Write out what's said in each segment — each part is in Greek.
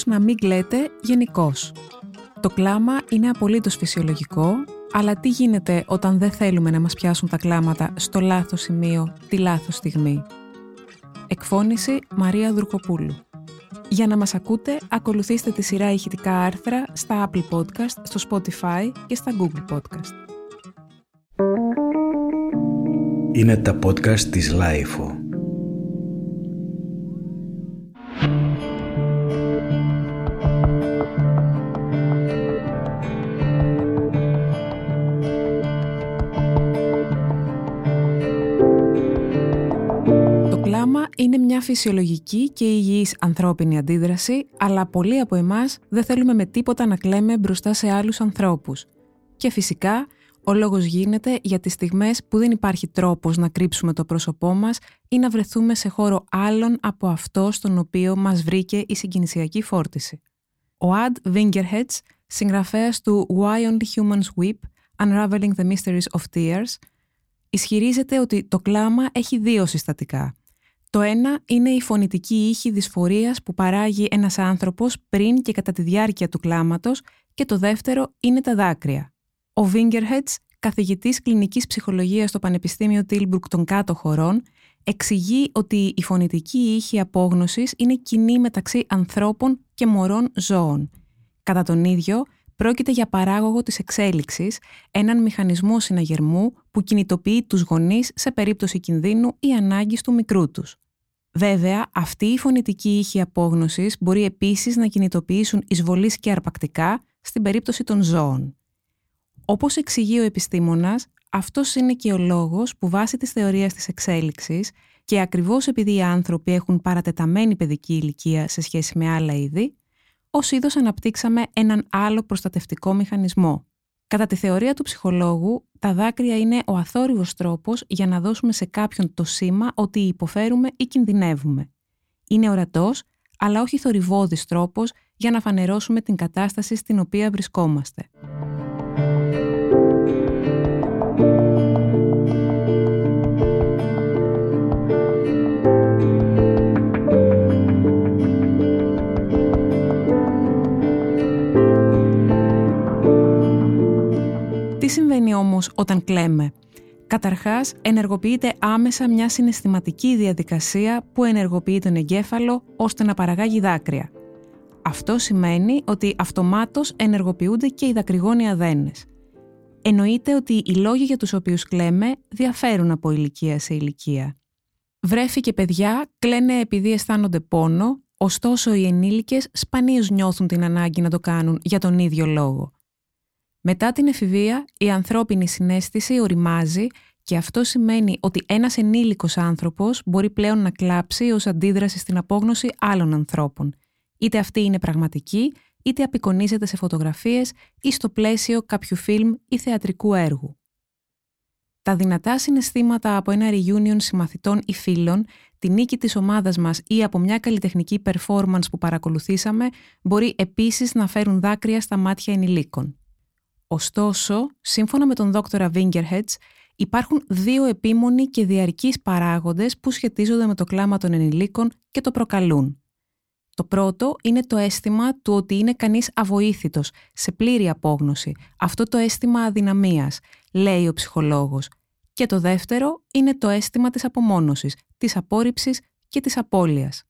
Πώς να μην κλαίτε γενικώς. Το κλάμα είναι απολύτως φυσιολογικό, αλλά τι γίνεται όταν δεν θέλουμε να μας πιάσουν τα κλάματα στο λάθος σημείο, τη λάθος στιγμή. Εκφώνηση Μαρία Δουρκοπούλου. Για να μας ακούτε, ακολουθήστε τη σειρά ηχητικά άρθρα στα Apple Podcast, στο Spotify και στα Google Podcast. Είναι τα podcast της Lifeo. Είναι μια φυσιολογική και υγιής ανθρώπινη αντίδραση, αλλά πολλοί από εμάς δεν θέλουμε με τίποτα να κλαίμε μπροστά σε άλλους ανθρώπους. Και φυσικά, ο λόγος γίνεται για τις στιγμές που δεν υπάρχει τρόπος να κρύψουμε το πρόσωπό μας ή να βρεθούμε σε χώρο άλλον από αυτό στον οποίο μας βρήκε η συγκινησιακή φόρτιση. Ο Ad Wingerheads, συγγραφέας του Why Only Humans Weep, Unraveling the Mysteries of Tears, ισχυρίζεται ότι το κλάμα έχει δύο συστατικά – το ένα είναι η φωνητική ήχη δυσφορίας που παράγει ένας άνθρωπος πριν και κατά τη διάρκεια του κλάματος και το δεύτερο είναι τα δάκρυα. Ο Βίγκερχετς, καθηγητής κλινικής ψυχολογίας στο Πανεπιστήμιο Τίλμπρουκ των κάτω χωρών, εξηγεί ότι η φωνητική ήχη απόγνωσης είναι κοινή μεταξύ ανθρώπων και μωρών ζώων. Κατά τον ίδιο, πρόκειται για παράγωγο της εξέλιξης, έναν μηχανισμό συναγερμού που κινητοποιεί τους γονείς σε περίπτωση κινδύνου ή ανάγκης του μικρού τους. Βέβαια, αυτή η φωνητική ήχη απόγνωσης μπορεί επίσης να κινητοποιήσουν εισβολής και αρπακτικά στην περίπτωση των ζώων. Όπως εξηγεί ο επιστήμονας, αυτός είναι και ο λόγος που βάσει της θεωρίας της εξέλιξης και ακριβώς επειδή οι άνθρωποι έχουν παρατεταμένη παιδική ηλικία σε σχέση με άλλα είδη, ως είδος αναπτύξαμε έναν άλλο προστατευτικό μηχανισμό. Κατά τη θεωρία του ψυχολόγου, τα δάκρυα είναι ο αθόρυβος τρόπος για να δώσουμε σε κάποιον το σήμα ότι υποφέρουμε ή κινδυνεύουμε. Είναι ορατός, αλλά όχι θορυβόδης τρόπος για να φανερώσουμε την κατάσταση στην οποία βρισκόμαστε. Όταν κλαίμε. Καταρχάς, ενεργοποιείται άμεσα μια συναισθηματική διαδικασία που ενεργοποιεί τον εγκέφαλο ώστε να παραγάγει δάκρυα. Αυτό σημαίνει ότι αυτομάτως ενεργοποιούνται και οι δακρυγόνοι αδένες. Εννοείται ότι οι λόγοι για τους οποίους κλαίμε διαφέρουν από ηλικία σε ηλικία. Βρέφη και παιδιά κλαίνε επειδή αισθάνονται πόνο, ωστόσο οι ενήλικες σπανίως νιώθουν την ανάγκη να το κάνουν για τον ίδιο λόγο. Μετά την εφηβεία, η ανθρώπινη συνέστηση οριμάζει και αυτό σημαίνει ότι ένας ενήλικος άνθρωπος μπορεί πλέον να κλάψει ως αντίδραση στην απόγνωση άλλων ανθρώπων. Είτε αυτή είναι πραγματική, είτε απεικονίζεται σε φωτογραφίες ή στο πλαίσιο κάποιου φιλμ ή θεατρικού έργου. Τα δυνατά συναισθήματα από ένα reunion συμμαθητών ή φίλων, τη νίκη της ομάδας μας ή από μια καλλιτεχνική performance που παρακολουθήσαμε, μπορεί επίσης να φέρουν δάκρυα στα μάτια ενηλίκων. Ωστόσο, σύμφωνα με τον δόκτωρα Βίγκερχετς, υπάρχουν δύο επίμονοι και διαρκείς παράγοντες που σχετίζονται με το κλάμα των ενηλίκων και το προκαλούν. Το πρώτο είναι το αίσθημα του ότι είναι κανείς αβοήθητος, σε πλήρη απόγνωση, αυτό το αίσθημα αδυναμίας, λέει ο ψυχολόγος. Και το δεύτερο είναι το αίσθημα της απομόνωσης, της απόρριψης και της απώλειας.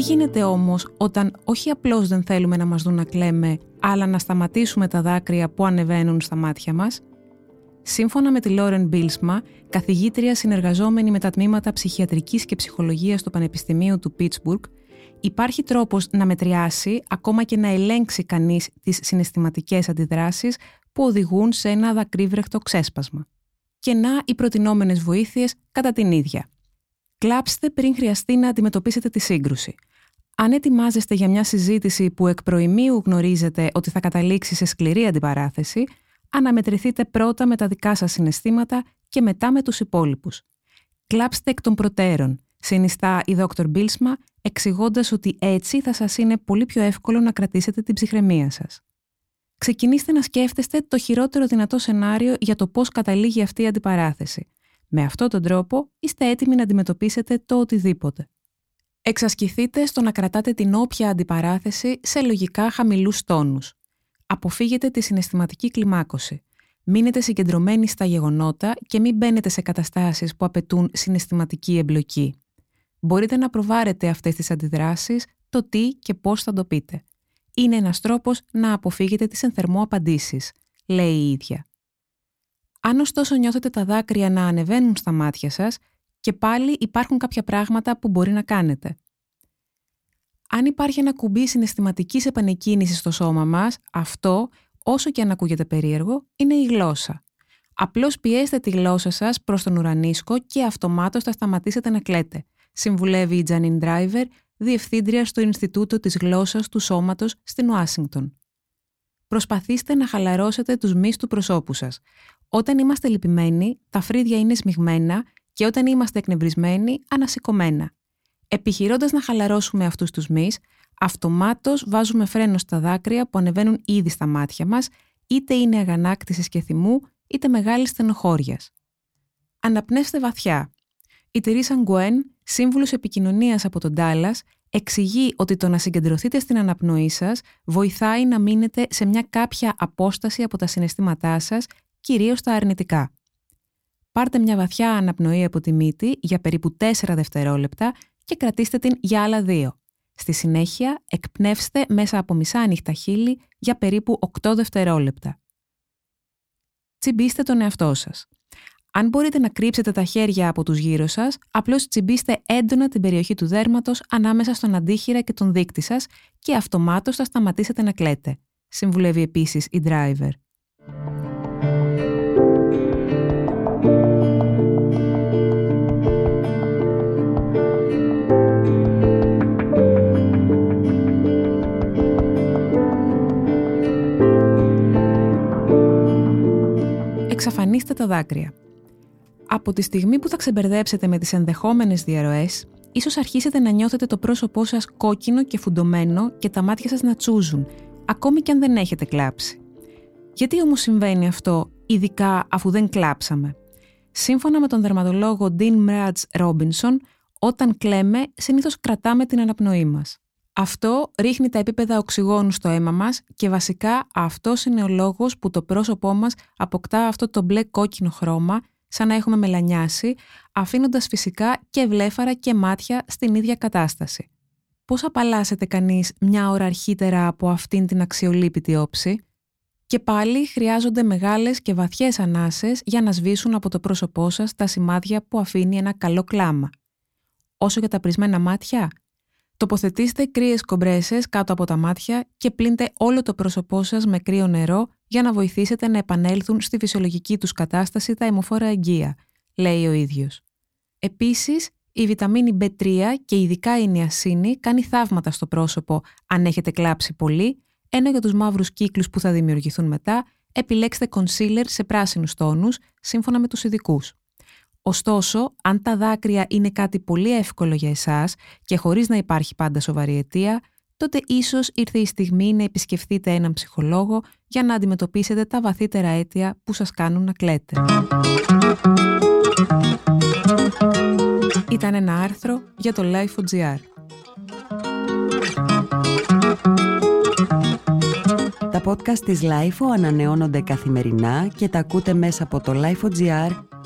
Τι γίνεται όμως όταν όχι απλώς δεν θέλουμε να μας δουν να κλαίμε, αλλά να σταματήσουμε τα δάκρυα που ανεβαίνουν στα μάτια μας; Σύμφωνα με τη Λόρεν Μπίλσμα, καθηγήτρια συνεργαζόμενη με τα τμήματα ψυχιατρικής και ψυχολογίας του Πανεπιστημίου του Πίτσμπουργκ, υπάρχει τρόπος να μετριάσει, ακόμα και να ελέγξει κανείς τις συναισθηματικές αντιδράσεις που οδηγούν σε ένα δακρύβρεχτο ξέσπασμα. Και να οι προτινόμενες βοήθειες κατά την ίδια. Κλάψτε πριν χρειαστεί να αντιμετωπίσετε τη σύγκρουση. Αν ετοιμάζεστε για μια συζήτηση που εκ προημίου γνωρίζετε ότι θα καταλήξει σε σκληρή αντιπαράθεση, αναμετρηθείτε πρώτα με τα δικά σας συναισθήματα και μετά με τους υπόλοιπους. Κλάψτε εκ των προτέρων. Συνιστά η Δόκτωρ Μπίλσμα, εξηγώντας ότι έτσι θα σας είναι πολύ πιο εύκολο να κρατήσετε την ψυχραιμία σας. Ξεκινήστε να σκέφτεστε το χειρότερο δυνατό σενάριο για το πώς καταλήγει αυτή η αντιπαράθεση. Με αυτόν τον τρόπο είστε έτοιμοι να αντιμετωπίσετε το οτιδήποτε. Εξασκηθείτε στο να κρατάτε την όποια αντιπαράθεση σε λογικά χαμηλούς τόνους. Αποφύγετε τη συναισθηματική κλιμάκωση. Μείνετε συγκεντρωμένοι στα γεγονότα και μην μπαίνετε σε καταστάσεις που απαιτούν συναισθηματική εμπλοκή. Μπορείτε να προβάρετε αυτές τις αντιδράσεις, το τι και πώς θα το πείτε. Είναι ένας τρόπος να αποφύγετε τις ενθερμό απαντήσεις, λέει η ίδια. Αν ωστόσο νιώθετε τα δάκρυα να ανεβαίνουν στα μάτια σας, και πάλι υπάρχουν κάποια πράγματα που μπορεί να κάνετε. Αν υπάρχει ένα κουμπί συναισθηματικής επανεκκίνησης στο σώμα μας, αυτό, όσο και αν ακούγεται περίεργο, είναι η γλώσσα. Απλώς πιέστε τη γλώσσα σας προς τον ουρανίσκο και αυτομάτως θα σταματήσετε να κλαίτε, συμβουλεύει η Τζανίν Ντράιβερ, διευθύντρια στο Ινστιτούτο της Γλώσσας του Σώματος στην Ουάσιγκτον. Προσπαθήστε να χαλαρώσετε τους μυς του προσώπου σας. Όταν είμαστε λυπημένοι, τα φρύδια είναι σμιγμένα και όταν είμαστε εκνευρισμένοι, ανασηκωμένα. Επιχειρώντας να χαλαρώσουμε αυτούς τους μυς, αυτομάτως βάζουμε φρένο στα δάκρυα που ανεβαίνουν ήδη στα μάτια μας, είτε είναι αγανάκτησης και θυμού, είτε μεγάλη στενοχώριας. Αναπνεύστε βαθιά. Η Τερίσα Γκουέν, σύμβουλος επικοινωνίας από τον Τάλλας, εξηγεί ότι το να συγκεντρωθείτε στην αναπνοή σας βοηθάει να μείνετε σε μια κάποια απόσταση από τα συναισθήματά σας, κυρίως τα αρνητικά. Πάρτε μια βαθιά αναπνοή από τη μύτη για περίπου 4 δευτερόλεπτα και κρατήστε την για άλλα 2. Στη συνέχεια, εκπνεύστε μέσα από μισά ανοιχτά χείλη για περίπου 8 δευτερόλεπτα. Τσιμπήστε τον εαυτό σας. Αν μπορείτε να κρύψετε τα χέρια από τους γύρω σας, απλώς τσιμπήστε έντονα την περιοχή του δέρματος ανάμεσα στον αντίχειρα και τον δείκτη σας και αυτομάτως θα σταματήσετε να κλαίτε. Συμβουλεύει επίσης η driver. Τα δάκρυα. Από τη στιγμή που θα ξεμπερδέψετε με τις ενδεχόμενες διαρροές, ίσως αρχίσετε να νιώθετε το πρόσωπό σας κόκκινο και φουντωμένο και τα μάτια σας να τσούζουν, ακόμη και αν δεν έχετε κλάψει. Γιατί όμως συμβαίνει αυτό, ειδικά αφού δεν κλάψαμε; Σύμφωνα με τον δερματολόγο Dean Mratz Robinson, όταν κλαίμε, συνήθως κρατάμε την αναπνοή μας. Αυτό ρίχνει τα επίπεδα οξυγόνου στο αίμα μας και βασικά αυτός είναι ο λόγος που το πρόσωπό μας αποκτά αυτό το μπλε κόκκινο χρώμα σαν να έχουμε μελανιάσει, αφήνοντας φυσικά και βλέφαρα και μάτια στην ίδια κατάσταση. Πώς απαλλάσσεται κανείς μια ώρα αρχίτερα από αυτήν την αξιολύπητη όψη; Και πάλι χρειάζονται μεγάλες και βαθιές ανάσες για να σβήσουν από το πρόσωπό σας τα σημάδια που αφήνει ένα καλό κλάμα. Όσο για τα πρισμένα μάτια, Τοποθετήστε κρύες κομπρέσες κάτω από τα μάτια και πλύντε όλο το πρόσωπό σας με κρύο νερό για να βοηθήσετε να επανέλθουν στη φυσιολογική τους κατάσταση τα αιμοφόρα εγγύα, λέει ο ίδιος. Επίσης, η βιταμίνη B3 και ειδικά η νιασίνη κάνει θαύματα στο πρόσωπο αν έχετε κλάψει πολύ, ενώ για τους μαύρους κύκλους που θα δημιουργηθούν μετά, επιλέξτε concealer σε πράσινους τόνους, σύμφωνα με τους ειδικούς. Ωστόσο, αν τα δάκρυα είναι κάτι πολύ εύκολο για εσάς και χωρίς να υπάρχει πάντα σοβαρή αιτία, τότε ίσως ήρθε η στιγμή να επισκεφτείτε έναν ψυχολόγο για να αντιμετωπίσετε τα βαθύτερα αίτια που σας κάνουν να κλαίτε. Ήταν ένα άρθρο για το Life.gr. Τα podcast της Life ανανεώνονται καθημερινά και τα ακούτε μέσα από το Life.gr